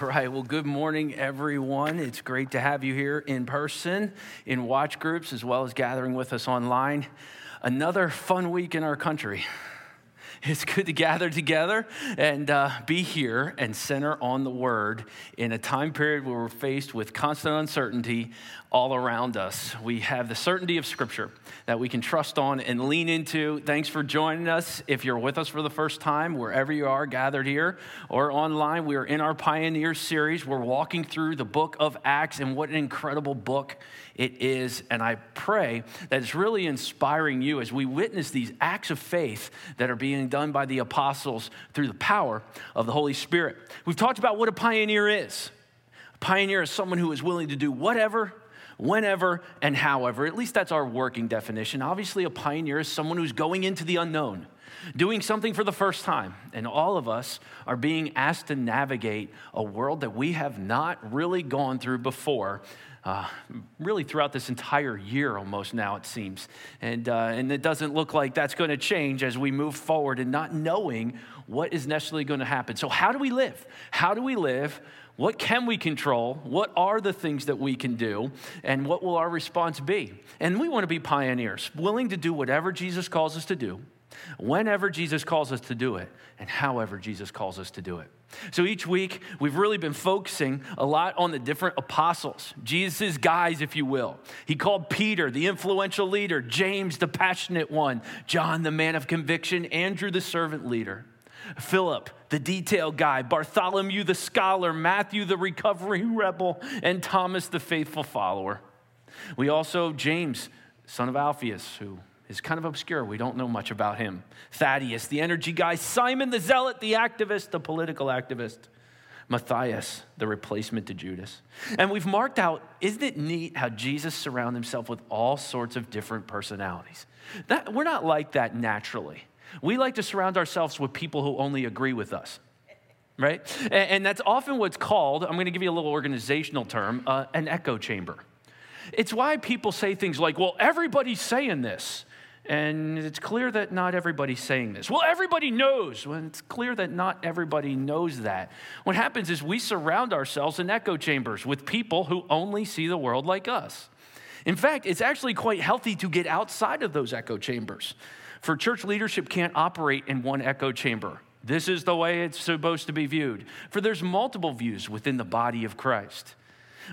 All right. Well, good morning, everyone. It's great to have you here in person, in watch groups, as well as gathering with us online. Another fun week in our country. It's good to gather together and uh, be here and center on the word in a time period where we're faced with constant uncertainty all around us. We have the certainty of Scripture that we can trust on and lean into. Thanks for joining us. If you're with us for the first time, wherever you are, gathered here or online, we are in our Pioneer series. We're walking through the book of Acts, and what an incredible book it is. And I pray that it's really inspiring you as we witness these acts of faith that are being done by the apostles through the power of the Holy Spirit. We've talked about what a pioneer is. A pioneer is someone who is willing to do whatever whenever and however. At least that's our working definition. Obviously, a pioneer is someone who's going into the unknown, doing something for the first time. And all of us are being asked to navigate a world that we have not really gone through before. Uh, really, throughout this entire year, almost now, it seems. And, uh, and it doesn't look like that's going to change as we move forward and not knowing what is necessarily going to happen. So, how do we live? How do we live what can we control? What are the things that we can do? And what will our response be? And we want to be pioneers, willing to do whatever Jesus calls us to do, whenever Jesus calls us to do it, and however Jesus calls us to do it. So each week, we've really been focusing a lot on the different apostles, Jesus' guys, if you will. He called Peter, the influential leader, James, the passionate one, John, the man of conviction, Andrew, the servant leader. Philip, the detail guy, Bartholomew, the scholar, Matthew, the recovering rebel, and Thomas, the faithful follower. We also, James, son of Alphaeus, who is kind of obscure. We don't know much about him. Thaddeus, the energy guy. Simon, the zealot, the activist, the political activist. Matthias, the replacement to Judas. And we've marked out, isn't it neat how Jesus surrounded himself with all sorts of different personalities? That, we're not like that naturally. We like to surround ourselves with people who only agree with us, right? And, that's often what's called, I'm to give you a little organizational term, uh, an echo chamber. It's why people say things like, well, everybody's saying this. And it's clear that not everybody's saying this. Well, everybody knows. Well, it's clear that not everybody knows that. What happens is we surround ourselves in echo chambers with people who only see the world like us. In fact, it's actually quite healthy to get outside of those echo chambers. For church leadership can't operate in one echo chamber. This is the way it's supposed to be viewed. For there's multiple views within the body of Christ.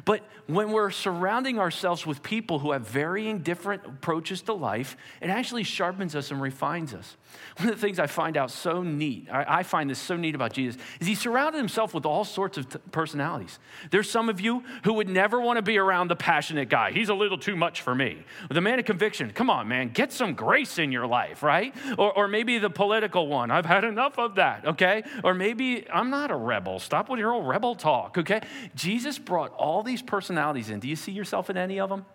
But when we're surrounding ourselves with people who have varying different approaches to life, it actually sharpens us and refines us. One of the things I find out so neat, I, find this so neat about Jesus, is he surrounded himself with all sorts of t- personalities. There's some of you who would never want to be around the passionate guy. He's a little too much for me. The man of conviction, come on, man, get some grace in your life, right? Or, or maybe the political one, I've had enough of that, okay? Or maybe I'm not a rebel. Stop with your old rebel talk, okay? Jesus brought all these personalities in. Do you see yourself in any of them?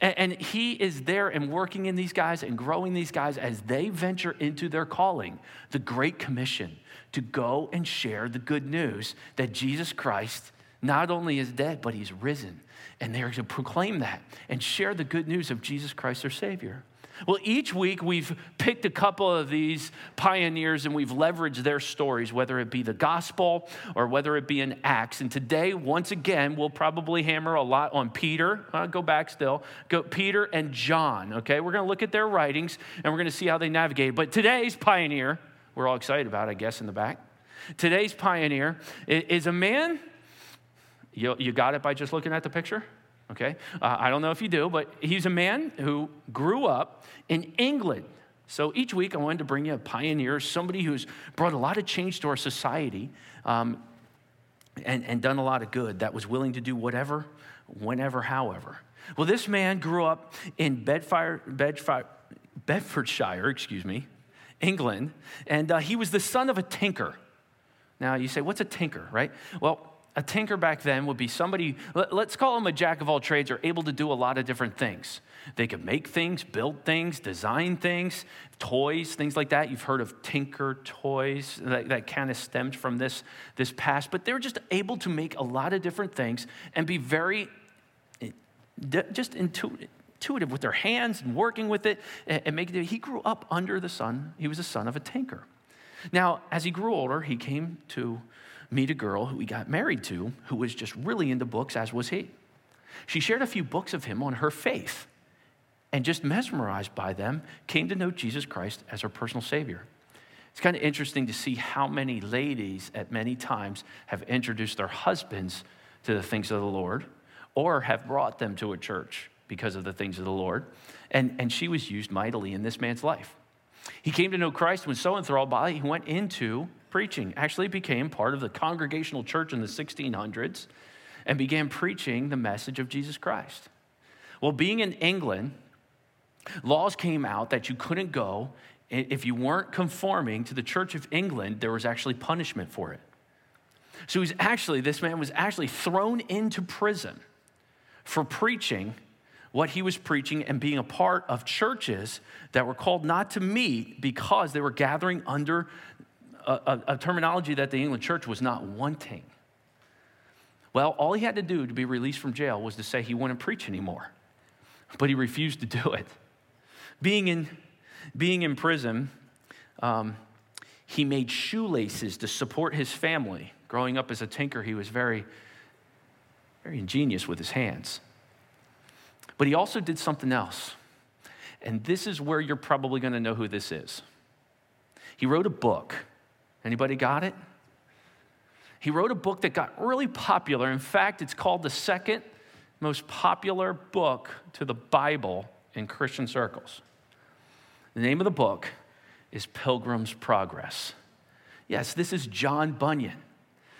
And, and he is there and working in these guys and growing these guys as they venture into their calling, the Great Commission, to go and share the good news that Jesus Christ not only is dead, but he's risen. And they're to proclaim that and share the good news of Jesus Christ, their Savior. Well, each week we've picked a couple of these pioneers and we've leveraged their stories, whether it be the gospel or whether it be in Acts. And today, once again, we'll probably hammer a lot on Peter. Uh, go back still. Go Peter and John. Okay, we're going to look at their writings and we're going to see how they navigate. But today's pioneer, we're all excited about, I guess, in the back. Today's pioneer is a man. You, you got it by just looking at the picture? Okay? Uh, I don't know if you do, but he's a man who grew up in England. So each week I wanted to bring you a pioneer, somebody who's brought a lot of change to our society um, and, and done a lot of good, that was willing to do whatever, whenever, however. Well, this man grew up in Bedfire, Bedfire, Bedfordshire, excuse me, England, and uh, he was the son of a tinker. Now, you say, what's a tinker, right? Well, a tinker back then would be somebody, let's call them a jack of all trades, or able to do a lot of different things. They could make things, build things, design things, toys, things like that. You've heard of tinker toys that, that kind of stemmed from this, this past, but they were just able to make a lot of different things and be very eh, just intuitive with their hands and working with it and making it. He grew up under the sun. He was the son of a tinker. Now, as he grew older, he came to meet a girl who he got married to who was just really into books, as was he. She shared a few books of him on her faith and just mesmerized by them, came to know Jesus Christ as her personal Savior. It's kind of interesting to see how many ladies at many times have introduced their husbands to the things of the Lord or have brought them to a church because of the things of the Lord. And, and she was used mightily in this man's life. He came to know Christ when so enthralled by it, he went into preaching. Actually became part of the congregational church in the 1600s and began preaching the message of Jesus Christ. Well, being in England, laws came out that you couldn't go if you weren't conforming to the Church of England, there was actually punishment for it. So he's actually, this man was actually thrown into prison for preaching what he was preaching and being a part of churches that were called not to meet because they were gathering under a, a, terminology that the England church was not wanting. Well, all he had to do to be released from jail was to say he wouldn't preach anymore, but he refused to do it. Being in, being in prison, um, he made shoelaces to support his family. Growing up as a tinker, he was very, very ingenious with his hands. But he also did something else. And this is where you're probably going to know who this is. He wrote a book. Anybody got it? He wrote a book that got really popular. In fact, it's called the second most popular book to the Bible in Christian circles. The name of the book is Pilgrim's Progress. Yes, this is John Bunyan.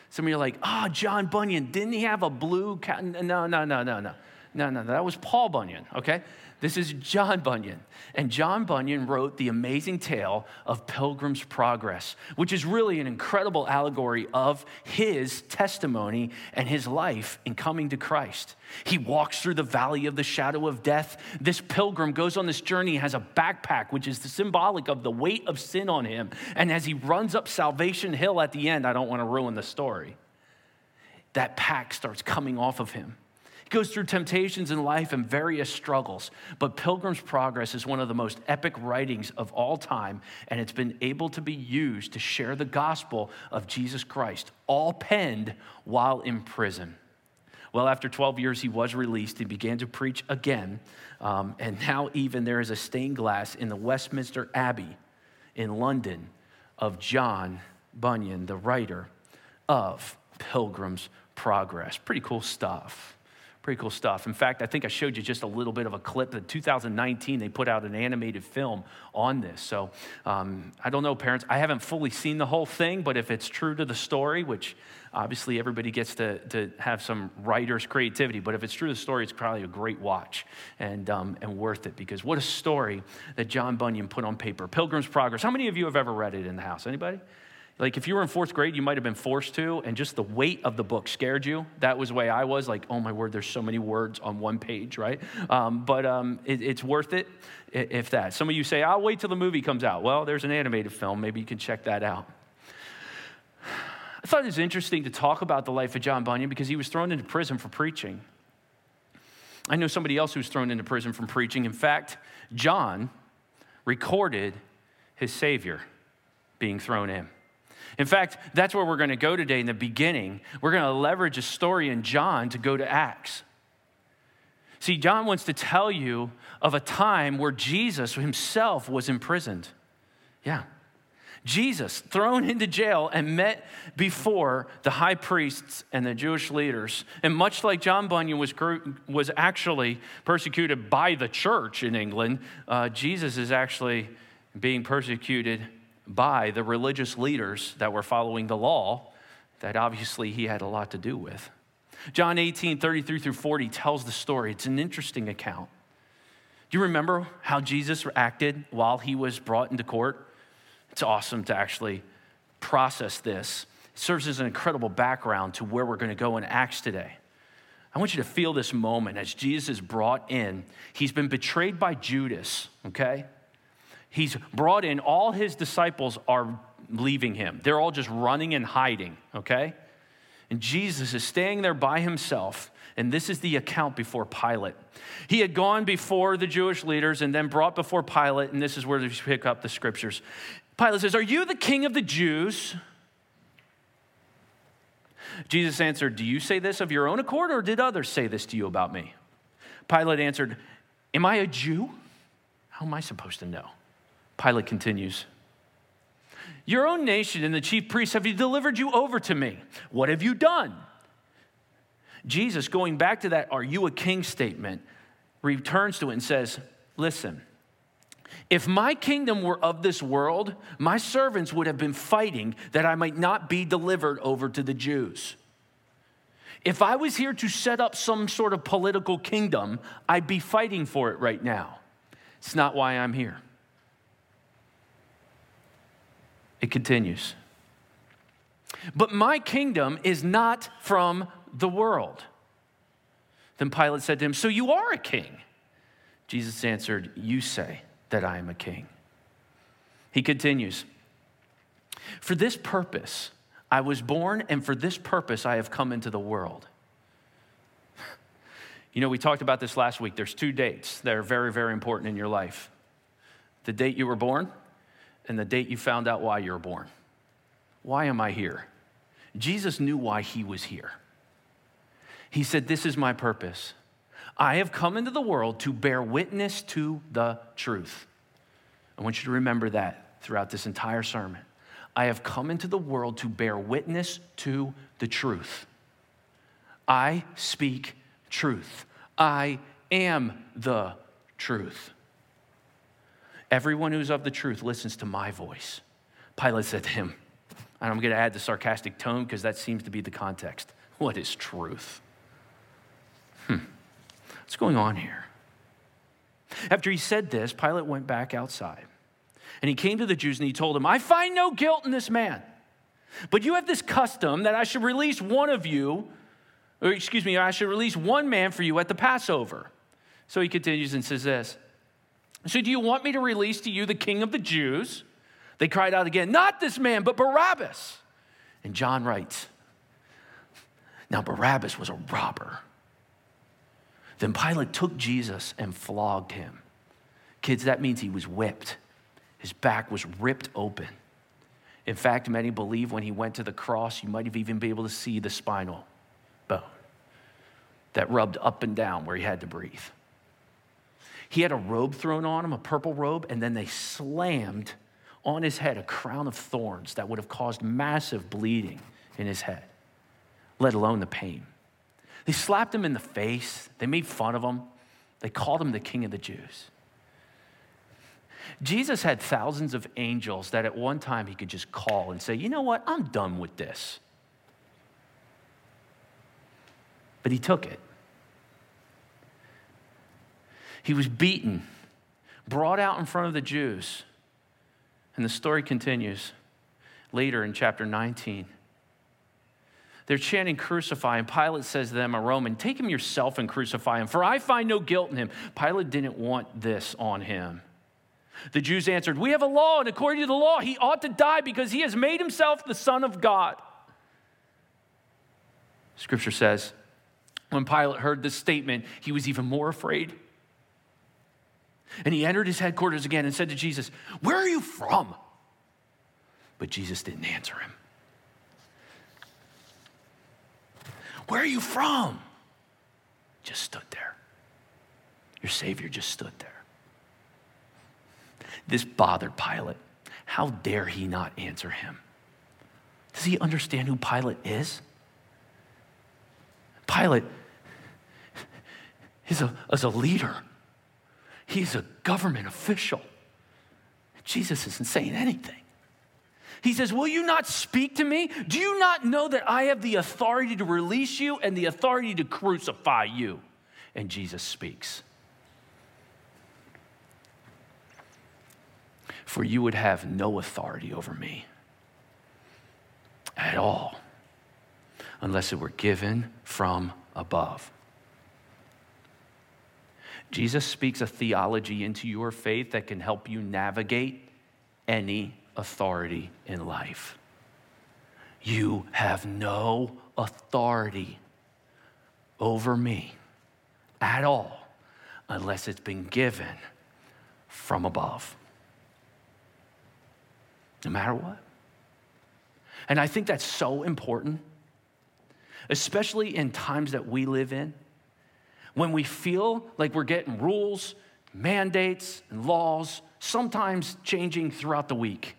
Some of you are like, oh, John Bunyan, didn't he have a blue cat? No, no, no, no, no. No, no, that was Paul Bunyan, okay? This is John Bunyan. And John Bunyan wrote the amazing tale of Pilgrim's Progress, which is really an incredible allegory of his testimony and his life in coming to Christ. He walks through the valley of the shadow of death. This pilgrim goes on this journey, has a backpack, which is symbolic of the weight of sin on him. And as he runs up Salvation Hill at the end, I don't want to ruin the story, that pack starts coming off of him. He goes through temptations in life and various struggles. But Pilgrim's Progress is one of the most epic writings of all time, and it's been able to be used to share the gospel of Jesus Christ, all penned while in prison. Well, after 12 years, he was released. He began to preach again. Um, and now, even there is a stained glass in the Westminster Abbey in London of John Bunyan, the writer of Pilgrim's Progress. Pretty cool stuff. Pretty cool stuff. In fact, I think I showed you just a little bit of a clip. In 2019, they put out an animated film on this. So um, I don't know, parents. I haven't fully seen the whole thing, but if it's true to the story, which obviously everybody gets to, to have some writer's creativity, but if it's true to the story, it's probably a great watch and, um, and worth it because what a story that John Bunyan put on paper. Pilgrim's Progress. How many of you have ever read it in the house? Anybody? Like if you were in fourth grade, you might have been forced to, and just the weight of the book scared you. That was the way I was. Like, oh my word, there's so many words on one page, right? Um, but um, it, it's worth it if that. Some of you say, I'll wait till the movie comes out. Well, there's an animated film. Maybe you can check that out. I thought it was interesting to talk about the life of John Bunyan because he was thrown into prison for preaching. I know somebody else who was thrown into prison from preaching. In fact, John recorded his Savior being thrown in. In fact, that's where we're going to go today in the beginning. We're going to leverage a story in John to go to Acts. See, John wants to tell you of a time where Jesus himself was imprisoned. Yeah. Jesus thrown into jail and met before the high priests and the Jewish leaders. And much like John Bunyan was, was actually persecuted by the church in England, uh, Jesus is actually being persecuted by the religious leaders that were following the law that obviously he had a lot to do with. John 18, 33 through 40 tells the story. It's an interesting account. Do you remember how Jesus acted while he was brought into court? It's awesome to actually process this. It serves as an incredible background to where we're going to go in Acts today. I want you to feel this moment as Jesus is brought in. He's been betrayed by Judas, okay? He's brought in, all his disciples are leaving him. They're all just running and hiding, okay? And Jesus is staying there by himself. And this is the account before Pilate. He had gone before the Jewish leaders and then brought before Pilate, and this is where we pick up the scriptures. Pilate says, Are you the king of the Jews? Jesus answered, Do you say this of your own accord, or did others say this to you about me? Pilate answered, Am I a Jew? How am I supposed to know? Pilate continues, Your own nation and the chief priests have delivered you over to me. What have you done? Jesus, going back to that, Are you a king statement, returns to it and says, Listen, if my kingdom were of this world, my servants would have been fighting that I might not be delivered over to the Jews. If I was here to set up some sort of political kingdom, I'd be fighting for it right now. It's not why I'm here. It continues. But my kingdom is not from the world. Then Pilate said to him, So you are a king? Jesus answered, You say that I am a king. He continues, For this purpose I was born, and for this purpose I have come into the world. You know, we talked about this last week. There's two dates that are very, very important in your life the date you were born and the date you found out why you were born. Why am I here? Jesus knew why he was here. He said, This is my purpose I have come into the world to bear witness to the truth. I want you to remember that throughout this entire sermon. I have come into the world to bear witness to the truth. I speak truth. I am the truth. Everyone who's of the truth listens to my voice. Pilate said to him, and I'm going to add the sarcastic tone because that seems to be the context. What is truth? Hmm. What's going on here? After he said this, Pilate went back outside. And he came to the Jews and he told them, I find no guilt in this man. But you have this custom that I should release one of you, or excuse me, I should release one man for you at the Passover. So he continues and says this So do you want me to release to you the king of the Jews? They cried out again, Not this man, but Barabbas. And John writes, Now Barabbas was a robber then Pilate took Jesus and flogged him. Kids, that means he was whipped. His back was ripped open. In fact, many believe when he went to the cross, you might have even been able to see the spinal bone that rubbed up and down where he had to breathe. He had a robe thrown on him, a purple robe, and then they slammed on his head a crown of thorns that would have caused massive bleeding in his head, let alone the pain. They slapped him in the face. They made fun of him. They called him the king of the Jews. Jesus had thousands of angels that at one time he could just call and say, You know what? I'm done with this. But he took it. He was beaten, brought out in front of the Jews. And the story continues later in chapter 19. They're chanting, Crucify. And Pilate says to them, a Roman, Take him yourself and crucify him, for I find no guilt in him. Pilate didn't want this on him. The Jews answered, We have a law, and according to the law, he ought to die because he has made himself the Son of God. Scripture says, when Pilate heard this statement, he was even more afraid. And he entered his headquarters again and said to Jesus, Where are you from? But Jesus didn't answer him. Where are you from? Just stood there. Your Savior just stood there. This bothered Pilate. How dare he not answer him? Does he understand who Pilate is? Pilate is a, is a leader, he's a government official. Jesus isn't saying anything. He says, Will you not speak to me? Do you not know that I have the authority to release you and the authority to crucify you? And Jesus speaks. For you would have no authority over me at all unless it were given from above. Jesus speaks a theology into your faith that can help you navigate any authority in life. You have no authority over me at all unless it's been given from above. No matter what. And I think that's so important especially in times that we live in, when we feel like we're getting rules, mandates, and laws, sometimes changing throughout the week.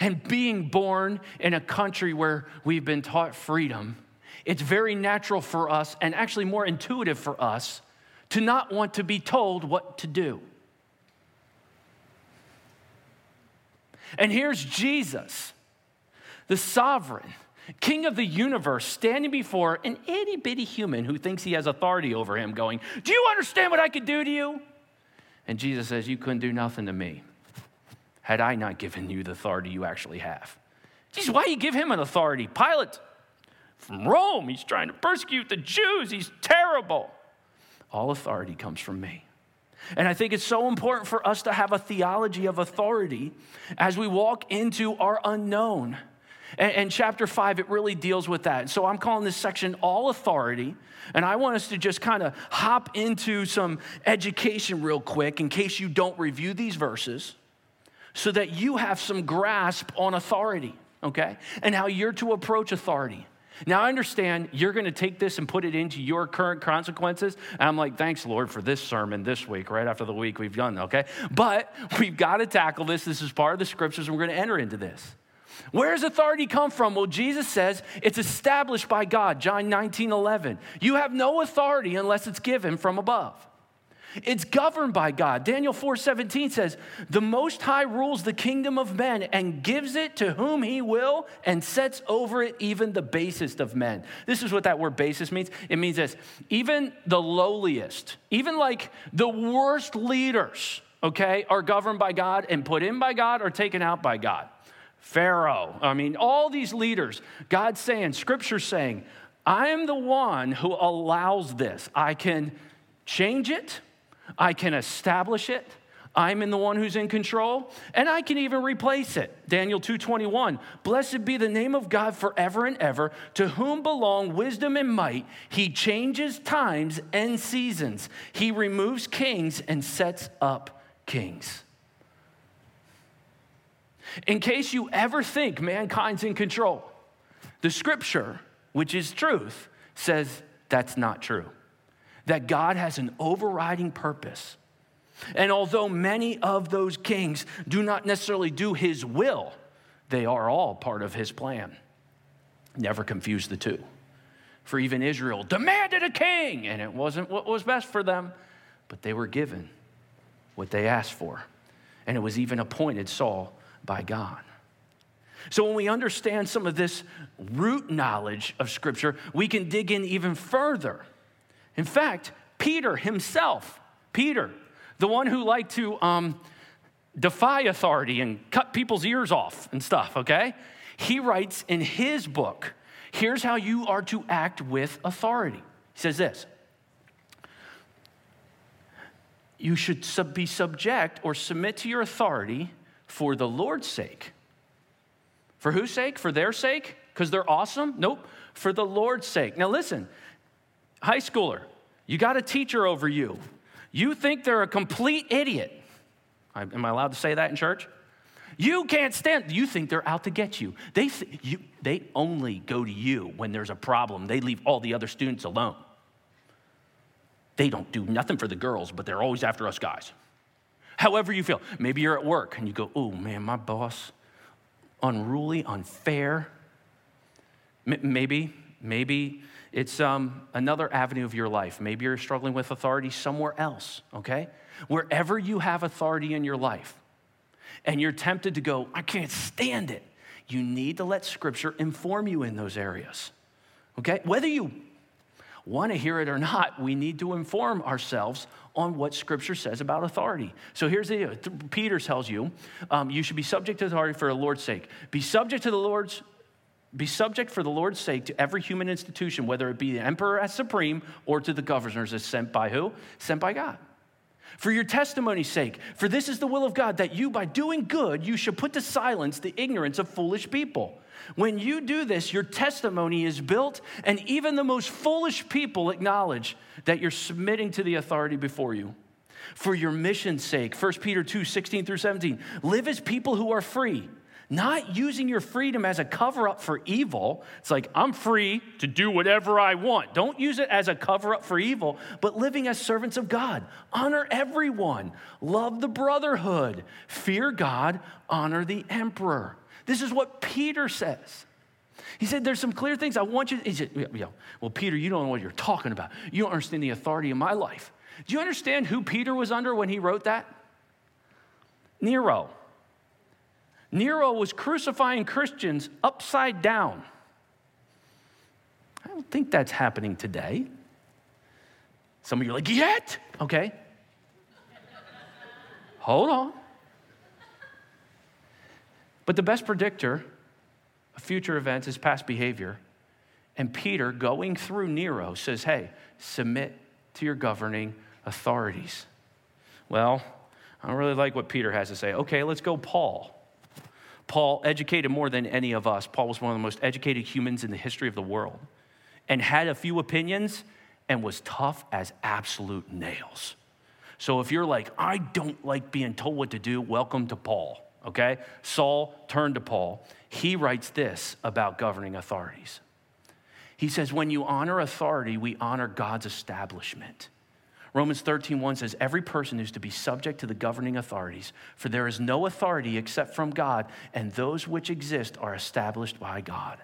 And being born in a country where we've been taught freedom, it's very natural for us and actually more intuitive for us to not want to be told what to do. And here's Jesus, the sovereign, king of the universe, standing before an itty bitty human who thinks he has authority over him, going, Do you understand what I could do to you? And Jesus says, You couldn't do nothing to me had I not given you the authority you actually have. Jesus, why you give him an authority? Pilate from Rome, he's trying to persecute the Jews, he's terrible. All authority comes from me. And I think it's so important for us to have a theology of authority as we walk into our unknown. And, and, chapter five, it really deals with that. So I'm calling this section All Authority. And I want us to just kind of hop into some education real quick in case you don't review these verses so that you have some grasp on authority, okay? And how you're to approach authority. Now, I understand you're going to take this and put it into your current consequences. And I'm like, thanks, Lord, for this sermon this week, right after the week we've done, okay? But we've got to tackle this. This is part of the scriptures, and we're going to enter into this. Where does authority come from? Well, Jesus says it's established by God, John 19, 11. You have no authority unless it's given from above. It's governed by God. Daniel 4:17 says, "The most high rules the kingdom of men and gives it to whom he will and sets over it even the basest of men." This is what that word basis means. It means this, even the lowliest, even like the worst leaders, okay, are governed by God and put in by God or taken out by God. Pharaoh, I mean, all these leaders, God's saying, scripture's saying, I am the one who allows this. I can change it I can establish it. I'm in the one who's in control, and I can even replace it. Daniel 2:21. Blessed be the name of God forever and ever, to whom belong wisdom and might. He changes times and seasons. He removes kings and sets up kings. In case you ever think mankind's in control, the scripture, which is truth, says that's not true that God has an overriding purpose. And although many of those kings do not necessarily do his will, they are all part of his plan. Never confuse the two. For even Israel demanded a king, and it wasn't what was best for them, but they were given what they asked for. And it was even appointed Saul by God. So, when we understand some of this root knowledge of Scripture, we can dig in even further in fact, Peter himself, Peter, the one who liked to um, defy authority and cut people's ears off and stuff, okay? He writes in his book, here's how you are to act with authority. He says this You should sub- be subject or submit to your authority for the Lord's sake. For whose sake? For their sake? Because they're awesome? Nope. For the Lord's sake. Now, listen, high schooler, you got a teacher over you. You think they're a complete idiot. Am I allowed to say that in church? You can't stand, you think they're out to get you. They, th- you. they only go to you when there's a problem. They leave all the other students alone. They don't do nothing for the girls, but they're always after us guys. However, you feel. Maybe you're at work and you go, oh man, my boss, unruly, unfair. M- maybe, maybe it's um, another avenue of your life. Maybe you're struggling with authority somewhere else, okay? Wherever you have authority in your life and you're tempted to go, I can't stand it, you need to let Scripture inform you in those areas, okay? Whether you want to hear it or not, we need to inform ourselves on what Scripture says about authority. So here's the deal. Peter tells you um, you should be subject to authority for the Lord's sake. Be subject to the Lord's be subject for the Lord's sake to every human institution, whether it be the emperor as supreme or to the governors as sent by who? Sent by God. For your testimony's sake, for this is the will of God, that you, by doing good, you should put to silence the ignorance of foolish people. When you do this, your testimony is built, and even the most foolish people acknowledge that you're submitting to the authority before you. For your mission's sake, 1 Peter 2 16 through 17, live as people who are free Not using your freedom as a cover up for evil. It's like, I'm free to do whatever I want. Don't use it as a cover up for evil, but living as servants of God. Honor everyone, love the brotherhood, fear God, honor the emperor. This is what Peter says. He said, There's some clear things I want you. He said, yeah, Well, Peter, you don't know what you're talking about. You don't understand the authority of my life. Do you understand who Peter was under when he wrote that? Nero. Nero was crucifying Christians upside down. I don't think that's happening today. Some of you are like, yet? Okay. Hold on. But the best predictor of future events is past behavior. And Peter, going through Nero, says, hey, submit to your governing authorities. Well, I don't really like what Peter has to say. Okay, let's go, Paul. Paul, educated more than any of us, Paul was one of the most educated humans in the history of the world and had a few opinions and was tough as absolute nails. So if you're like, I don't like being told what to do, welcome to Paul, okay? Saul turned to Paul. He writes this about governing authorities. He says, When you honor authority, we honor God's establishment. Romans 13, 1 says, Every person is to be subject to the governing authorities, for there is no authority except from God, and those which exist are established by God.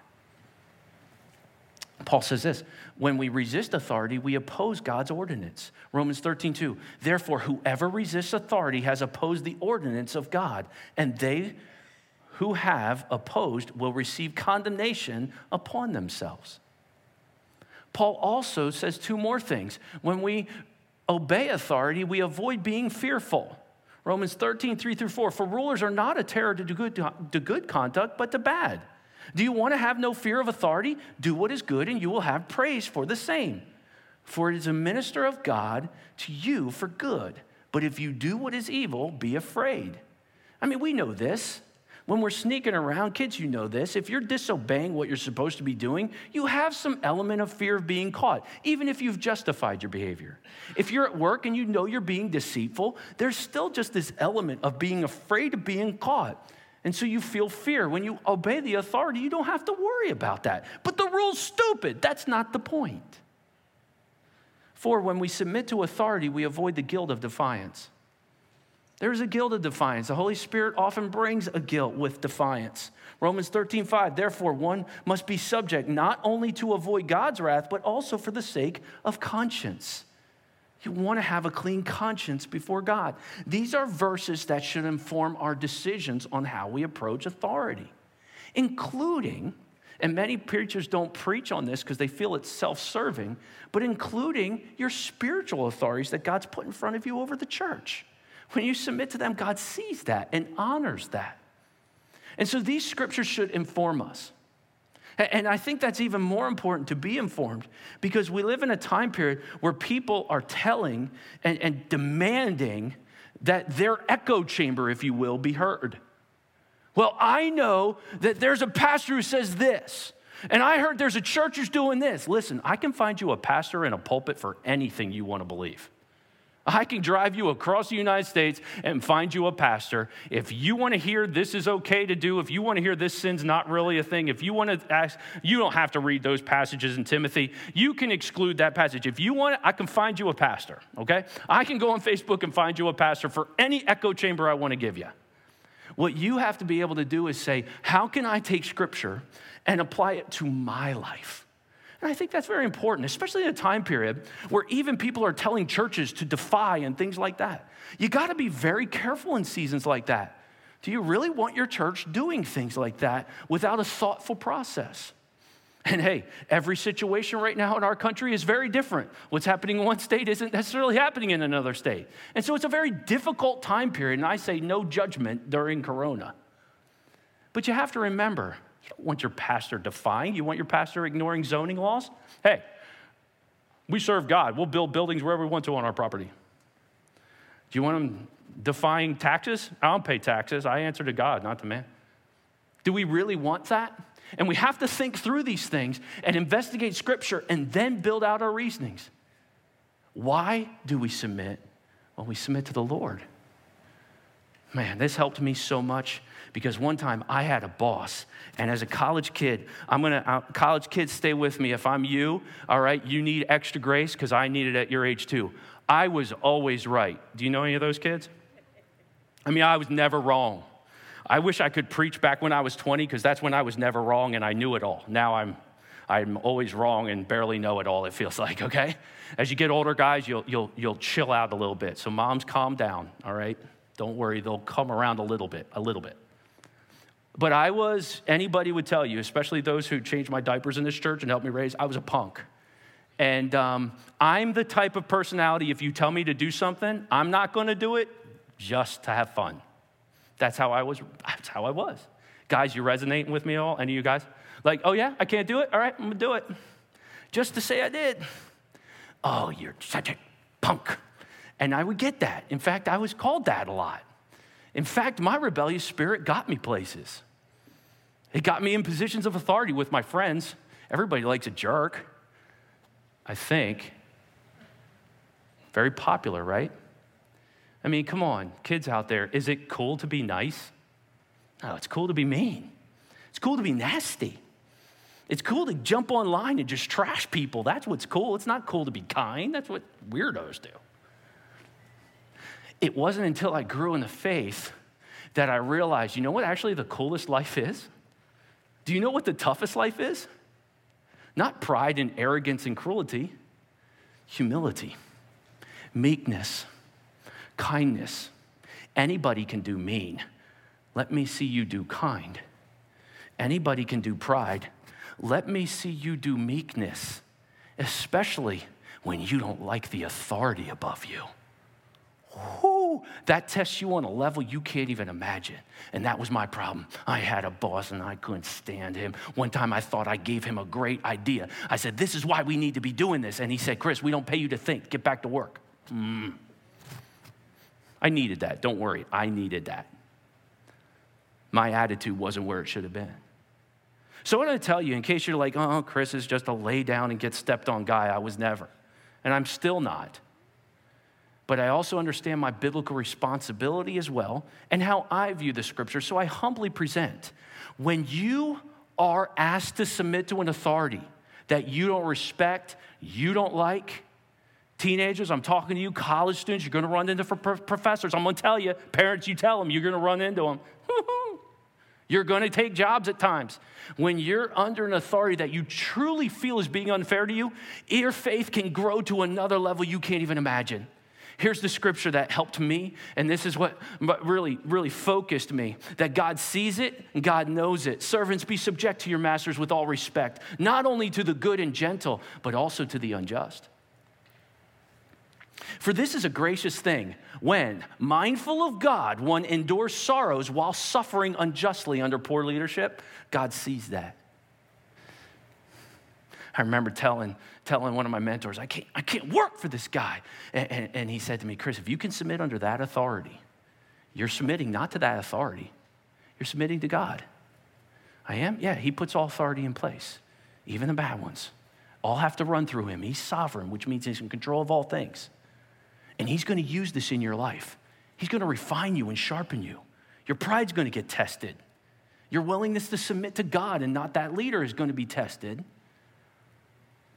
Paul says this when we resist authority, we oppose God's ordinance. Romans 13, 2. Therefore, whoever resists authority has opposed the ordinance of God, and they who have opposed will receive condemnation upon themselves. Paul also says two more things. When we obey authority, we avoid being fearful. Romans 13, 3 through 4. For rulers are not a terror to good, to good conduct, but to bad. Do you want to have no fear of authority? Do what is good, and you will have praise for the same. For it is a minister of God to you for good. But if you do what is evil, be afraid. I mean, we know this. When we're sneaking around, kids, you know this. If you're disobeying what you're supposed to be doing, you have some element of fear of being caught, even if you've justified your behavior. If you're at work and you know you're being deceitful, there's still just this element of being afraid of being caught. And so you feel fear. When you obey the authority, you don't have to worry about that. But the rule's stupid. That's not the point. For when we submit to authority, we avoid the guilt of defiance. There's a guilt of defiance. The Holy Spirit often brings a guilt with defiance. Romans 13, 5, therefore, one must be subject not only to avoid God's wrath, but also for the sake of conscience. You want to have a clean conscience before God. These are verses that should inform our decisions on how we approach authority, including, and many preachers don't preach on this because they feel it's self serving, but including your spiritual authorities that God's put in front of you over the church. When you submit to them, God sees that and honors that. And so these scriptures should inform us. And I think that's even more important to be informed because we live in a time period where people are telling and, and, demanding that their echo chamber, if you will, be heard. Well, I know that there's a pastor who says this, and I heard there's a church who's doing this. Listen, I can find you a pastor in a pulpit for anything you want to believe. I can drive you across the United States and find you a pastor. If you want to hear this is okay to do, if you want to hear this sin's not really a thing, if you want to ask, you don't have to read those passages in Timothy. You can exclude that passage. If you want I can find you a pastor, okay? I can go on Facebook and find you a pastor for any echo chamber I want to give you. What you have to be able to do is say, how can I take scripture and apply it to my life? And I think that's very important, especially in a time period where even people are telling churches to defy and things like that. You got to be very careful in seasons like that. Do you really want your church doing things like that without a thoughtful process? And hey, every situation right now in our country is very different. What's happening in one state isn't necessarily happening in another state. And so it's a very difficult time period. And I say no judgment during Corona. But you have to remember don't want your pastor defying, you want your pastor ignoring zoning laws? Hey, we serve God. We'll build buildings wherever we want to on our property. Do you want them defying taxes? I don't pay taxes. I answer to God, not to man. Do we really want that? And we have to think through these things and investigate scripture and then build out our reasonings. Why do we submit? Well, we submit to the Lord. Man, this helped me so much because one time I had a boss, and as a college kid, I'm gonna, uh, college kids, stay with me. If I'm you, all right, you need extra grace because I need it at your age too. I was always right. Do you know any of those kids? I mean, I was never wrong. I wish I could preach back when I was 20 because that's when I was never wrong and I knew it all. Now I'm, I'm always wrong and barely know it all, it feels like, okay? As you get older, guys, you'll, you'll, you'll chill out a little bit. So, moms, calm down, all right? Don't worry, they'll come around a little bit, a little bit. But I was, anybody would tell you, especially those who changed my diapers in this church and helped me raise, I was a punk. And um, I'm the type of personality, if you tell me to do something, I'm not gonna do it just to have fun. That's how I was. That's how I was. Guys, you resonating with me all? Any of you guys? Like, oh yeah, I can't do it? All right, I'm gonna do it. Just to say I did. Oh, you're such a punk. And I would get that. In fact, I was called that a lot. In fact, my rebellious spirit got me places. It got me in positions of authority with my friends. Everybody likes a jerk, I think. Very popular, right? I mean, come on, kids out there, is it cool to be nice? No, it's cool to be mean. It's cool to be nasty. It's cool to jump online and just trash people. That's what's cool. It's not cool to be kind. That's what weirdos do. It wasn't until I grew in the faith that I realized you know what actually the coolest life is? Do you know what the toughest life is? Not pride and arrogance and cruelty, humility, meekness kindness. Anybody can do mean. Let me see you do kind. Anybody can do pride. Let me see you do meekness, especially when you don't like the authority above you. That tests you on a level you can't even imagine. And that was my problem. I had a boss and I couldn't stand him. One time I thought I gave him a great idea. I said, This is why we need to be doing this. And he said, Chris, we don't pay you to think. Get back to work. Mm. I needed that. Don't worry, I needed that. My attitude wasn't where it should have been. So, what I tell you, in case you're like, oh, Chris is just a lay down and get stepped on guy, I was never. And I'm still not. But I also understand my biblical responsibility as well and how I view the scripture. So I humbly present when you are asked to submit to an authority that you don't respect, you don't like, Teenagers, I'm talking to you, college students, you're gonna run into professors. I'm gonna tell you, parents, you tell them, you're gonna run into them. you're gonna take jobs at times. When you're under an authority that you truly feel is being unfair to you, your faith can grow to another level you can't even imagine. Here's the scripture that helped me, and this is what really, really focused me that God sees it and God knows it. Servants, be subject to your masters with all respect, not only to the good and gentle, but also to the unjust. For this is a gracious thing when, mindful of God, one endures sorrows while suffering unjustly under poor leadership. God sees that. I remember telling, telling one of my mentors, I can't, I can't work for this guy. And, and, and he said to me, Chris, if you can submit under that authority, you're submitting not to that authority, you're submitting to God. I am? Yeah, he puts all authority in place, even the bad ones. All have to run through him. He's sovereign, which means he's in control of all things. And He's going to use this in your life. He's going to refine you and sharpen you. Your pride's going to get tested. Your willingness to submit to God and not that leader is going to be tested.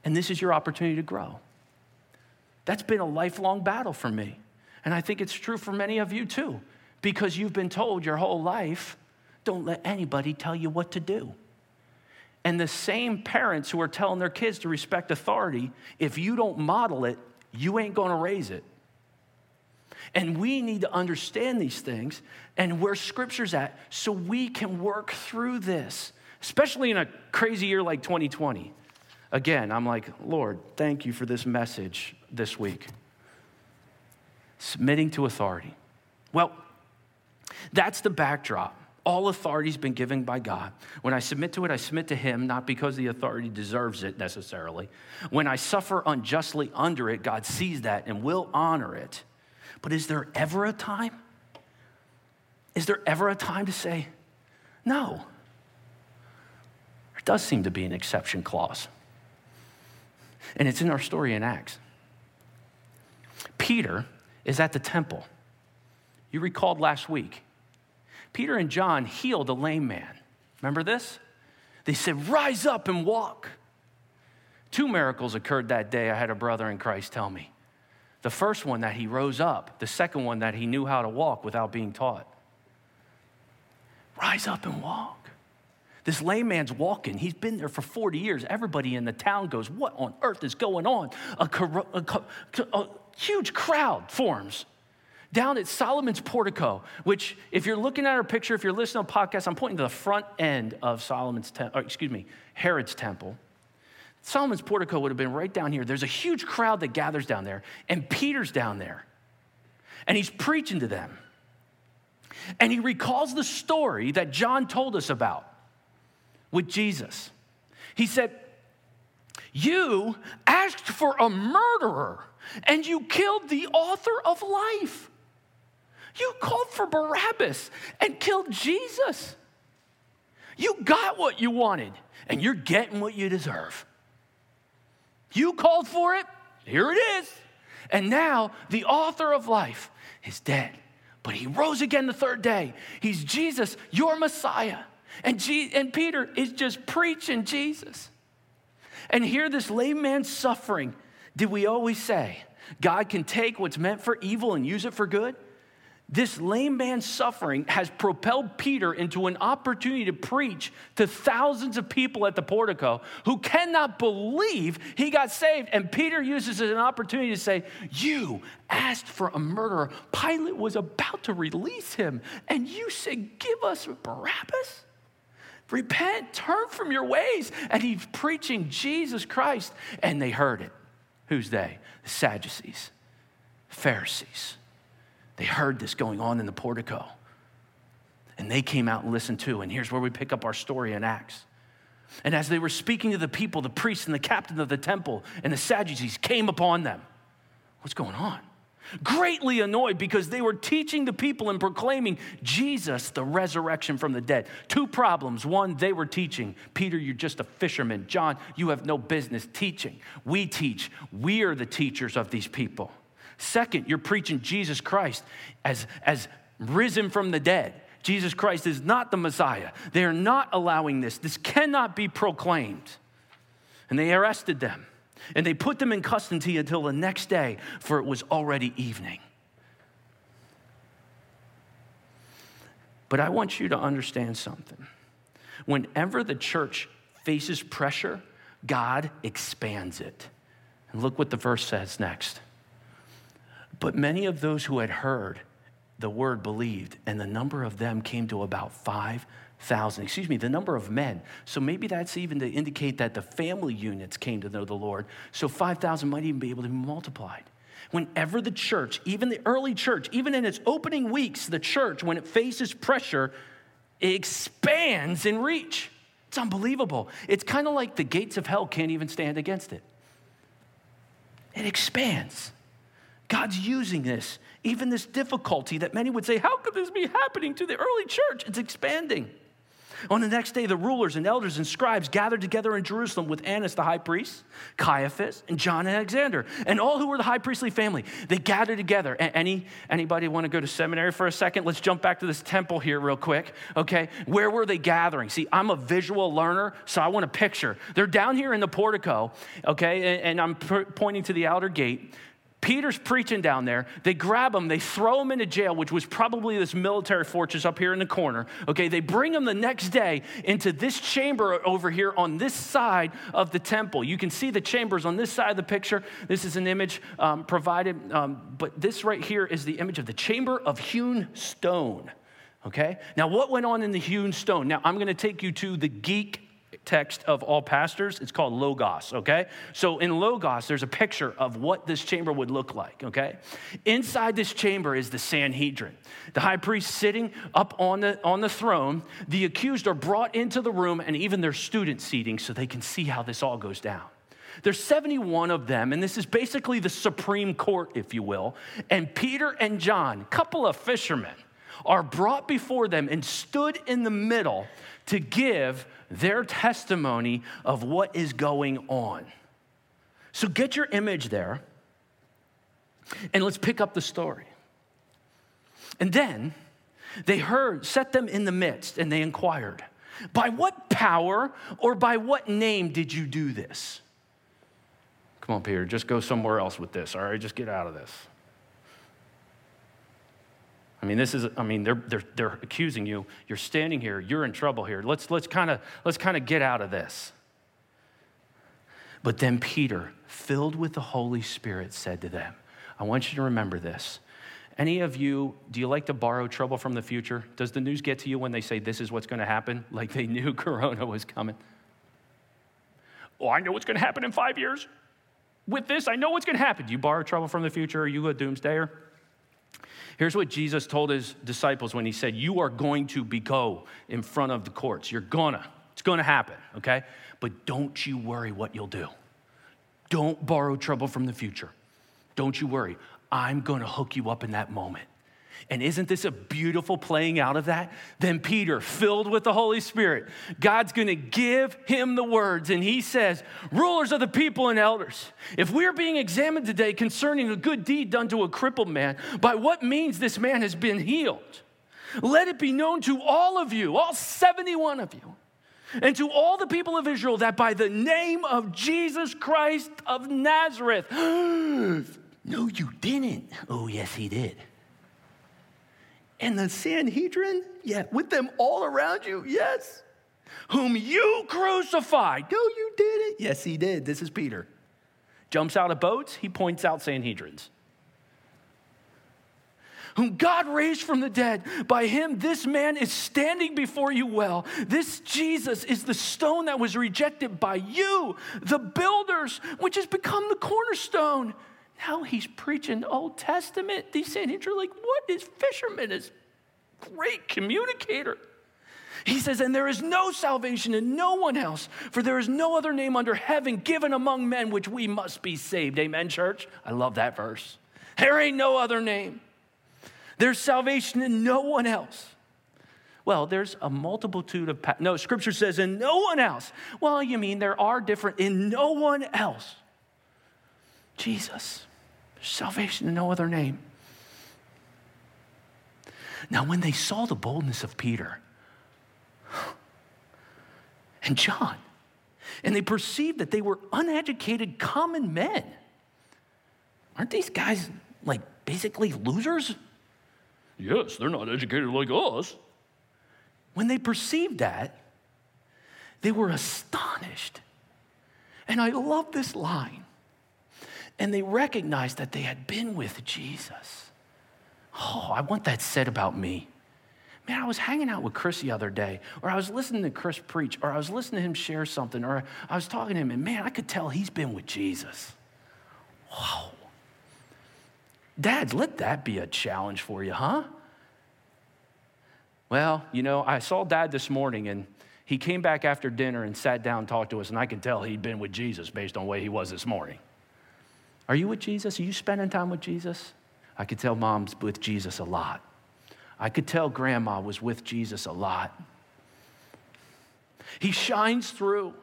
And this is your opportunity to grow. That's been a lifelong battle for me. And I think it's true for many of you too, because you've been told your whole life don't let anybody tell you what to do. And the same parents who are telling their kids to respect authority, if you don't model it, you ain't gonna raise it. And we need to understand these things and where Scripture's at so we can work through this, especially in a crazy year like 2020. Again, I'm like, Lord, thank you for this message this week. Submitting to authority. Well, that's the backdrop. All authority's been given by God. When I submit to it, I submit to Him, not because the authority deserves it necessarily. When I suffer unjustly under it, God sees that and will honor it. But is there ever a time? Is there ever a time to say, no? There does seem to be an exception clause. And it's in our story in Acts. Peter is at the temple. You recalled last week, Peter and John healed a lame man. Remember this? They said, Rise up and walk. Two miracles occurred that day, I had a brother in Christ tell me. The first one that he rose up, the second one that he knew how to walk without being taught. Rise up and walk. This lame man's walking. He's been there for 40 years. Everybody in the town goes, What on earth is going on? A, a, a, huge crowd forms down at Solomon's portico, which, if you're looking at our picture, if you're listening to podcast, I'm pointing to the front end of Solomon's temple, excuse me, Herod's temple. Solomon's portico would have been right down here. There's a huge crowd that gathers down there, and Peter's down there, and he's preaching to them. And he recalls the story that John told us about with Jesus. He said, You asked for a murderer, and you killed the author of life. You called for Barabbas and killed Jesus. You got what you wanted, and you're getting what you deserve. You called for it, here it is. And now the author of life is dead, but he rose again the third day. He's Jesus, your Messiah. And, and Peter is just preaching Jesus. And here, this lame man suffering. Did we always say God can take what's meant for evil and use it for good? This lame man's suffering has propelled Peter into an opportunity to preach to thousands of people at the portico who cannot believe he got saved. And Peter uses it as an opportunity to say, You asked for a murderer. Pilate was about to release him, and you said, Give us Barabbas? Repent, turn from your ways. And he's preaching Jesus Christ. And they heard it. Who's they? The Sadducees, Pharisees. They heard this going on in the portico. And they came out and listened too. And here's where we pick up our story in Acts. And as they were speaking to the people, the priests and the captain of the temple and the Sadducees came upon them. What's going on? Greatly annoyed because they were teaching the people and proclaiming Jesus, the resurrection from the dead. Two problems. One, they were teaching. Peter, you're just a fisherman. John, you have no business teaching. We teach. We are the teachers of these people. Second, you're preaching Jesus Christ as, as risen from the dead. Jesus Christ is not the Messiah. They are not allowing this. This cannot be proclaimed. And they arrested them and they put them in custody until the next day, for it was already evening. But I want you to understand something. Whenever the church faces pressure, God expands it. And look what the verse says next. But many of those who had heard the word believed, and the number of them came to about 5,000. Excuse me, the number of men. So maybe that's even to indicate that the family units came to know the Lord. So 5,000 might even be able to be multiplied. Whenever the church, even the early church, even in its opening weeks, the church, when it faces pressure, expands in reach. It's unbelievable. It's kind of like the gates of hell can't even stand against it. It expands. God's using this, even this difficulty that many would say, How could this be happening to the early church? It's expanding. On the next day, the rulers and elders and scribes gathered together in Jerusalem with Annas the high priest, Caiaphas, and John and Alexander, and all who were the high priestly family. They gathered together. Any, anybody want to go to seminary for a second? Let's jump back to this temple here real quick, okay? Where were they gathering? See, I'm a visual learner, so I want a picture. They're down here in the portico, okay, and, and I'm pointing to the outer gate. Peter's preaching down there. They grab him, they throw him into jail, which was probably this military fortress up here in the corner. Okay, they bring him the next day into this chamber over here on this side of the temple. You can see the chambers on this side of the picture. This is an image um, provided, um, but this right here is the image of the chamber of hewn stone. Okay, now what went on in the hewn stone? Now I'm to take you to the geek text of all pastors. It's called Logos, okay? So in Logos, there's a picture of what this chamber would look like, okay? Inside this chamber is the Sanhedrin. The high priest sitting up on the, on the throne. The accused are brought into the room and even their student seating so they can see how this all goes down. There's 71 of them, and this is basically the Supreme Court, if you will. And Peter and John, couple of fishermen, are brought before them and stood in the middle to give their testimony of what is going on. So get your image there and let's pick up the story. And then they heard, set them in the midst, and they inquired, By what power or by what name did you do this? Come on, Peter, just go somewhere else with this, all right? Just get out of this. I mean, this is, I mean, they're, they're, they're accusing you. You're standing here. You're in trouble here. Let's, let's kind of let's kind of get out of this. But then Peter, filled with the Holy Spirit, said to them, I want you to remember this. Any of you, do you like to borrow trouble from the future? Does the news get to you when they say this is what's going to happen? Like they knew Corona was coming. Oh, I know what's going to happen in five years. With this, I know what's going to happen. Do you borrow trouble from the future? Are you a doomsdayer? Here's what Jesus told his disciples when he said, You are going to be go in front of the courts. You're gonna. It's gonna happen, okay? But don't you worry what you'll do. Don't borrow trouble from the future. Don't you worry. I'm gonna hook you up in that moment. And isn't this a beautiful playing out of that? Then Peter, filled with the Holy Spirit, God's gonna give him the words. And he says, Rulers of the people and elders, if we're being examined today concerning a good deed done to a crippled man, by what means this man has been healed, let it be known to all of you, all 71 of you, and to all the people of Israel that by the name of Jesus Christ of Nazareth, no, you didn't. Oh, yes, he did. And the Sanhedrin, yeah, with them all around you, yes. Whom you crucified. No, you didn't. Yes, he did. This is Peter. Jumps out of boats, he points out Sanhedrins. Whom God raised from the dead. By him, this man is standing before you well. This Jesus is the stone that was rejected by you, the builders, which has become the cornerstone. Now he's preaching the Old Testament. These Sanhedrin are like, what is fisherman? Is great communicator. He says, and there is no salvation in no one else, for there is no other name under heaven given among men which we must be saved. Amen, church? I love that verse. There ain't no other name. There's salvation in no one else. Well, there's a multitude of, pa- no, scripture says in no one else. Well, you mean there are different in no one else. Jesus. There's salvation in no other name. Now, when they saw the boldness of Peter and John, and they perceived that they were uneducated common men, aren't these guys like basically losers? Yes, they're not educated like us. When they perceived that, they were astonished. And I love this line. And they recognized that they had been with Jesus. Oh, I want that said about me. Man, I was hanging out with Chris the other day, or I was listening to Chris preach, or I was listening to him share something, or I was talking to him, and man, I could tell he's been with Jesus. Wow. Dads, let that be a challenge for you, huh? Well, you know, I saw dad this morning, and he came back after dinner and sat down and talked to us, and I could tell he'd been with Jesus based on the way he was this morning. Are you with Jesus? Are you spending time with Jesus? I could tell mom's with Jesus a lot. I could tell grandma was with Jesus a lot. He shines through.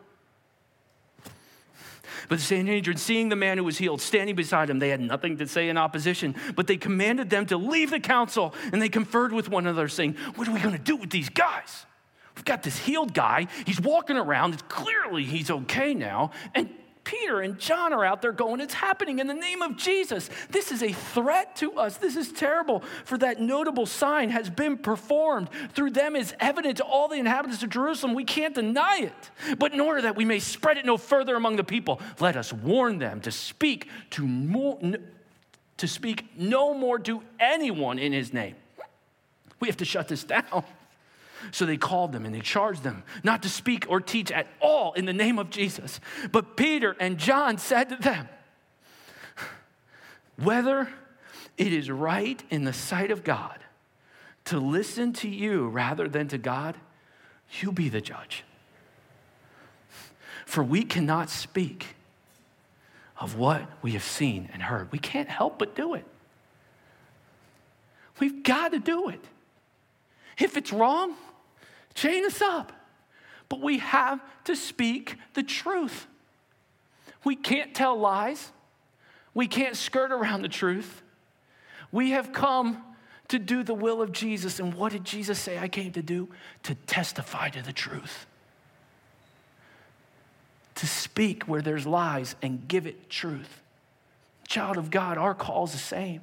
But the Sanhedrin, seeing the man who was healed standing beside him, they had nothing to say in opposition, but they commanded them to leave the council and they conferred with one another, saying, What are we going to do with these guys? We've got this healed guy. He's walking around. It's clearly he's okay now. And Peter and John are out there going, It's happening in the name of Jesus. This is a threat to us. This is terrible. For that notable sign has been performed through them is evident to all the inhabitants of Jerusalem. We can't deny it. But in order that we may spread it no further among the people, let us warn them to speak to more, to speak no more to anyone in his name. We have to shut this down. So they called them and they charged them not to speak or teach at all in the name of Jesus. But Peter and John said to them, Whether it is right in the sight of God to listen to you rather than to God, you be the judge. For we cannot speak of what we have seen and heard. We can't help but do it. We've got to do it. If it's wrong, chain us up. But we have to speak the truth. We can't tell lies. We can't skirt around the truth. We have come to do the will of Jesus. And what did Jesus say I came to do? To testify to the truth. To speak where there's lies and give it truth. Child of God, our call is the same.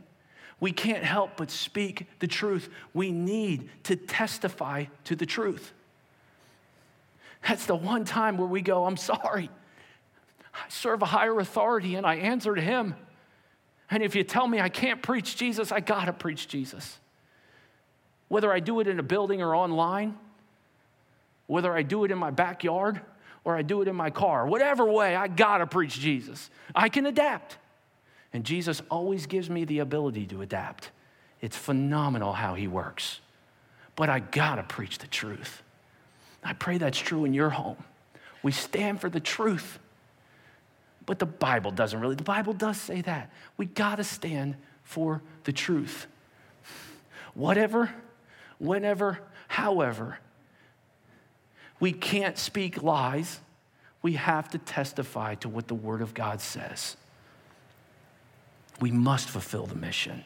We can't help but speak the truth. We need to testify to the truth. That's the one time where we go, I'm sorry. I serve a higher authority and I answer to him. And if you tell me I can't preach Jesus, I gotta preach Jesus. Whether I do it in a building or online, whether I do it in my backyard or I do it in my car, whatever way, I gotta preach Jesus. I can adapt. And Jesus always gives me the ability to adapt. It's phenomenal how he works. But I gotta preach the truth. I pray that's true in your home. We stand for the truth. But the Bible doesn't really. The Bible does say that. We got to stand for the truth. Whatever, whenever, however, we can't speak lies. We have to testify to what the Word of God says. We must fulfill the mission.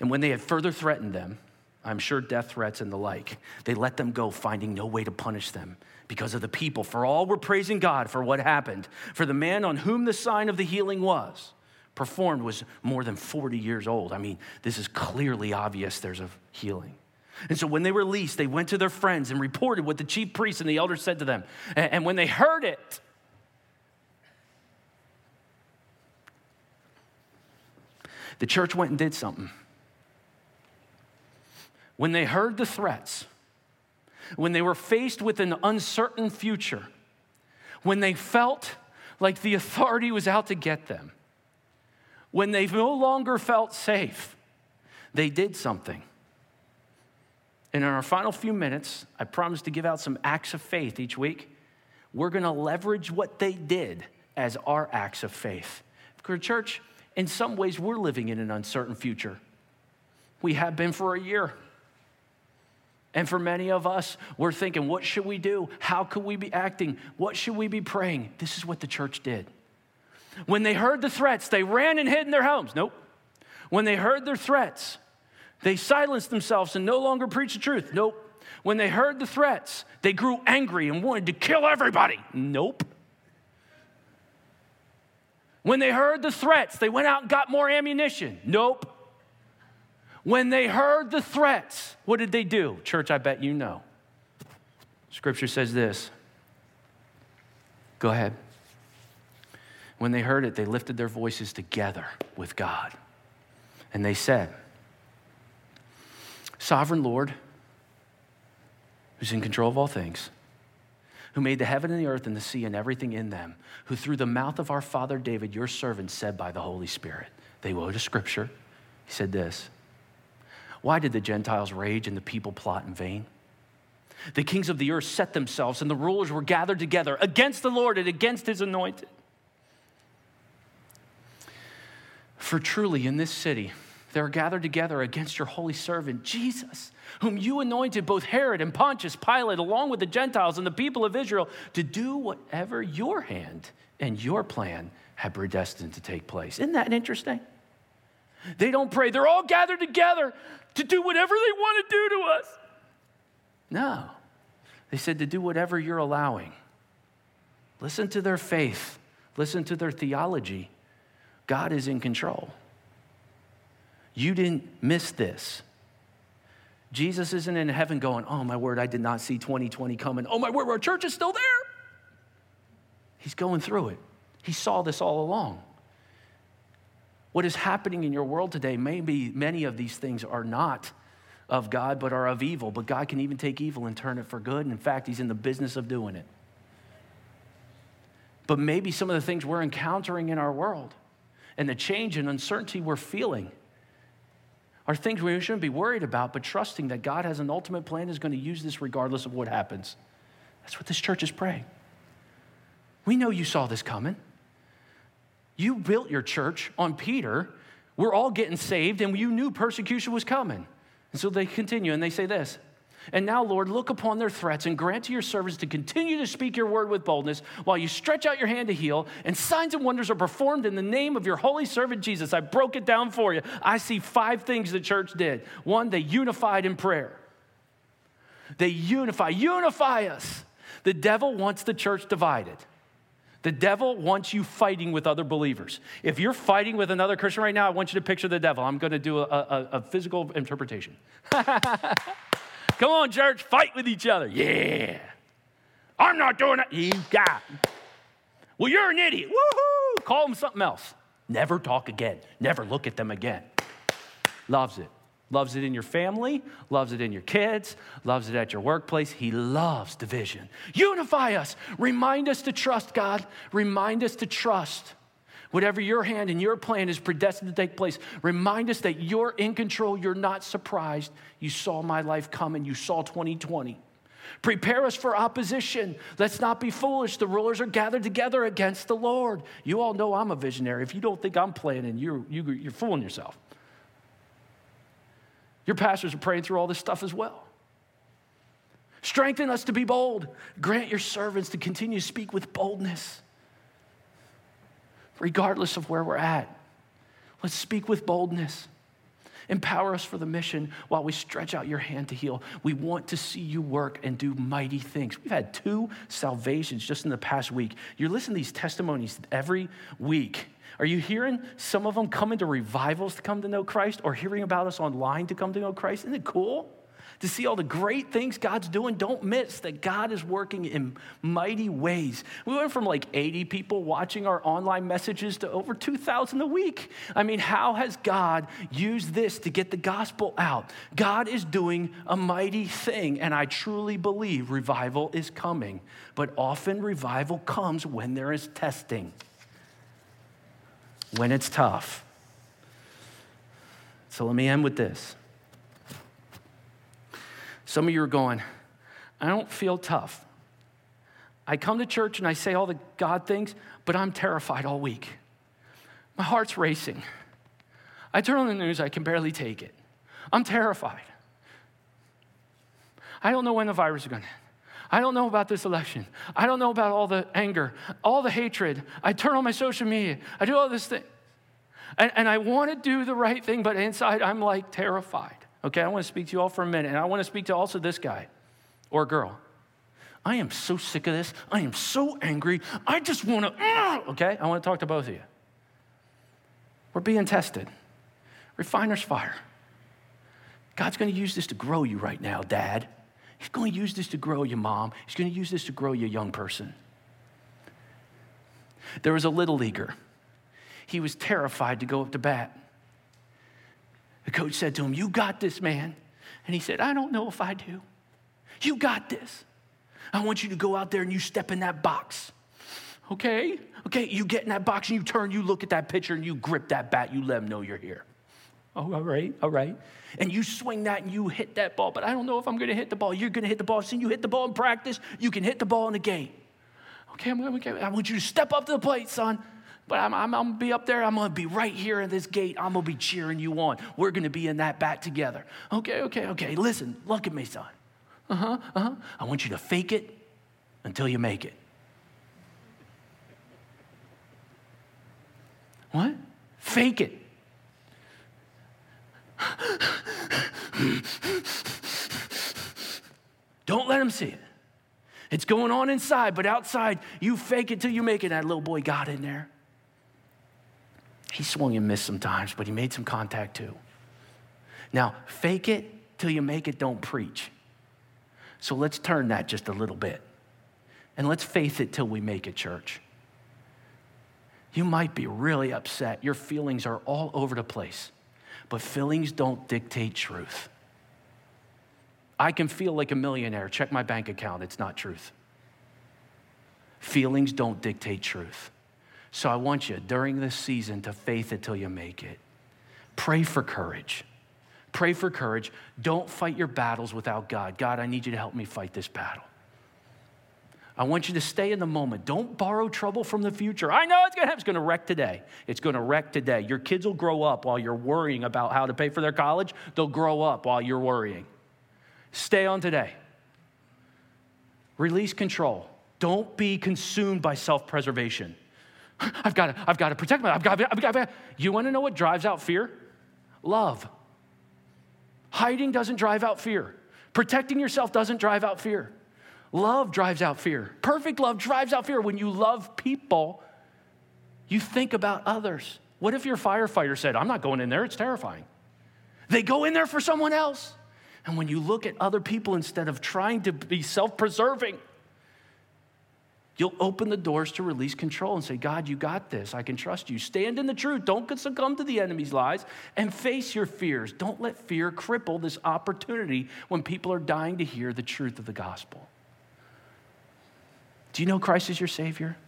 And when they had further threatened them, I'm sure death threats and the like, they let them go, finding no way to punish them because of the people. For all were praising God for what happened. For the man on whom the sign of the healing was performed was more than 40 years old. I mean, this is clearly obvious there's a healing. And so when they were released, they went to their friends and reported what the chief priests and the elders said to them. And when they heard it, the church went and did something. When they heard the threats, when they were faced with an uncertain future, when they felt like the authority was out to get them, when they no longer felt safe, they did something. And in our final few minutes, I promise to give out some acts of faith each week. We're going to leverage what they did as our acts of faith. Church, in some ways, we're living in an uncertain future. We have been for a year. And for many of us, we're thinking, what should we do? How could we be acting? What should we be praying? This is what the church did. When they heard the threats, they ran and hid in their homes. Nope. When they heard their threats, they silenced themselves and no longer preached the truth. Nope. When they heard the threats, they grew angry and wanted to kill everybody. Nope. When they heard the threats, they went out and got more ammunition. Nope. When they heard the threats, what did they do? Church, I bet you know. Scripture says this. Go ahead. When they heard it, they lifted their voices together with God. And they said, Sovereign Lord, who's in control of all things, who made the heaven and the earth and the sea and everything in them, who through the mouth of our father David, your servant, said by the Holy Spirit. They quote a scripture. He said this why did the Gentiles rage and the people plot in vain? The kings of the earth set themselves, and the rulers were gathered together against the Lord and against his anointed. For truly in this city, they are gathered together against your holy servant, Jesus, whom you anointed both Herod and Pontius Pilate, along with the Gentiles and the people of Israel, to do whatever your hand and your plan had predestined to take place. Isn't that interesting? They don't pray. They're all gathered together to do whatever they want to do to us. No. They said to do whatever you're allowing. Listen to their faith, listen to their theology. God is in control. You didn't miss this. Jesus isn't in heaven going, Oh, my word, I did not see 2020 coming. Oh, my word, our church is still there. He's going through it. He saw this all along. What is happening in your world today, maybe many of these things are not of God, but are of evil. But God can even take evil and turn it for good. And in fact, He's in the business of doing it. But maybe some of the things we're encountering in our world and the change and uncertainty we're feeling are things we shouldn't be worried about, but trusting that God has an ultimate plan is going to use this regardless of what happens. That's what this church is praying. We know you saw this coming. You built your church on Peter. We're all getting saved, and you knew persecution was coming. And so they continue and they say this And now, Lord, look upon their threats and grant to your servants to continue to speak your word with boldness while you stretch out your hand to heal, and signs and wonders are performed in the name of your holy servant Jesus. I broke it down for you. I see five things the church did. One, they unified in prayer. They unify, unify us. The devil wants the church divided. The devil wants you fighting with other believers. If you're fighting with another Christian right now, I want you to picture the devil. I'm going to do a, a, a physical interpretation. Come on, church, fight with each other. Yeah. I'm not doing it. You got. Well, you're an idiot. Woohoo! Call them something else. Never talk again. Never look at them again. Loves it. Loves it in your family, loves it in your kids, loves it at your workplace. He loves division. Unify us. Remind us to trust God. Remind us to trust. Whatever your hand and your plan is predestined to take place, remind us that you're in control. You're not surprised. You saw my life coming. You saw 2020. Prepare us for opposition. Let's not be foolish. The rulers are gathered together against the Lord. You all know I'm a visionary. If you don't think I'm planning, you're, you, you are fooling yourself. Your pastors are praying through all this stuff as well. Strengthen us to be bold. Grant your servants to continue to speak with boldness, regardless of where we're at. Let's speak with boldness. Empower us for the mission while we stretch out your hand to heal. We want to see you work and do mighty things. We've had two salvations just in the past week. You're listening to these testimonies every week. Are you hearing some of them come into revivals to come to know Christ or hearing about us online to come to know Christ? Isn't it cool? To see all the great things God's doing, don't miss that God is working in mighty ways. We went from like 80 people watching our online messages to over 2,000 a week. I mean, how has God used this to get the gospel out? God is doing a mighty thing, and I truly believe revival is coming. But often revival comes when there is testing when it's tough. So let me end with this. Some of you are going, I don't feel tough. I come to church and I say all the God things, but I'm terrified all week. My heart's racing. I turn on the news, I can barely take it. I'm terrified. I don't know when the virus is going to end. I don't know about this election. I don't know about all the anger, all the hatred. I turn on my social media. I do all this thing. And, and I want to do the right thing, but inside I'm like terrified. Okay, I want to speak to you all for a minute. And I want to speak to also this guy or girl. I am so sick of this. I am so angry. I just want to, okay? I want to talk to both of you. We're being tested. Refiner's fire. God's going to use this to grow you right now, dad. He's going to use this to grow you, mom. He's going to use this to grow you, young person. There was a little leaguer. He was terrified to go up to bat. The coach said to him, You got this, man. And he said, I don't know if I do. You got this. I want you to go out there and you step in that box. Okay? Okay, you get in that box and you turn, you look at that pitcher and you grip that bat, you let him know you're here. Oh, all right, all right. And you swing that and you hit that ball, but I don't know if I'm to hit the ball. You're to hit the ball. See, you hit the ball in practice, you can hit the ball in the game. Okay, I'm to, I want you to step up to the plate, son. But I'm, I'm, I'm to be up there. I'm to be right here in this gate. I'm to be cheering you on. We're to be in that bat together. Okay, okay, okay. Listen, look at me, son. Uh huh, uh huh. I want you to fake it until you make it. What? Fake it. Don't let him see it. It's going on inside, but outside, you fake it till you make it. That little boy got in there. He swung and missed sometimes, but he made some contact too. Now, fake it till you make it, don't preach. So let's turn that just a little bit. And let's faith it till we make it, church. You might be really upset. Your feelings are all over the place. But feelings don't dictate truth. I can feel like a millionaire. Check my bank account, it's not truth. Feelings don't dictate truth. So I want you during this season to faith it till you make it. Pray for courage. Pray for courage. Don't fight your battles without God. God, I need you to help me fight this battle. I want you to stay in the moment. Don't borrow trouble from the future. I know it's going to happen. It's going to wreck today. It's going to wreck today. Your kids will grow up while you're worrying about how to pay for their college. They'll grow up while you're worrying. Stay on today. Release control. Don't be consumed by self preservation. I've got to, I've got to protect myself. I've got, I've got. You want to know what drives out fear? Love. Hiding doesn't drive out fear. Protecting yourself doesn't drive out fear. Love drives out fear. Perfect love drives out fear. When you love people, you think about others. What if your firefighter said, I'm not going in there, it's terrifying? They go in there for someone else. And when you look at other people instead of trying to be self preserving, You'll open the doors to release control and say, God, you got this. I can trust you. Stand in the truth. Don't succumb to the enemy's lies and face your fears. Don't let fear cripple this opportunity when people are dying to hear the truth of the gospel. Do you know Christ is your Savior?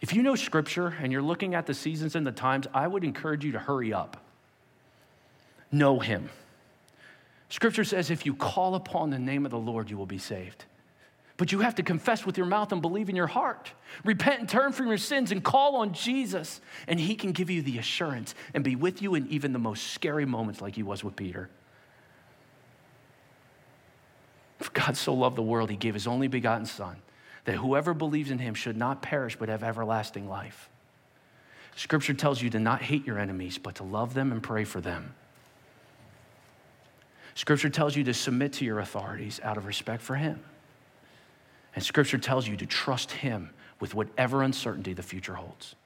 If you know Scripture and you're looking at the seasons and the times, I would encourage you to hurry up. Know Him. Scripture says, if you call upon the name of the Lord, you will be saved. But you have to confess with your mouth and believe in your heart. Repent and turn from your sins and call on Jesus, and He can give you the assurance and be with you in even the most scary moments, like He was with Peter. For God so loved the world, He gave His only begotten Son, that whoever believes in Him should not perish but have everlasting life. Scripture tells you to not hate your enemies, but to love them and pray for them. Scripture tells you to submit to your authorities out of respect for Him. And scripture tells you to trust him with whatever uncertainty the future holds.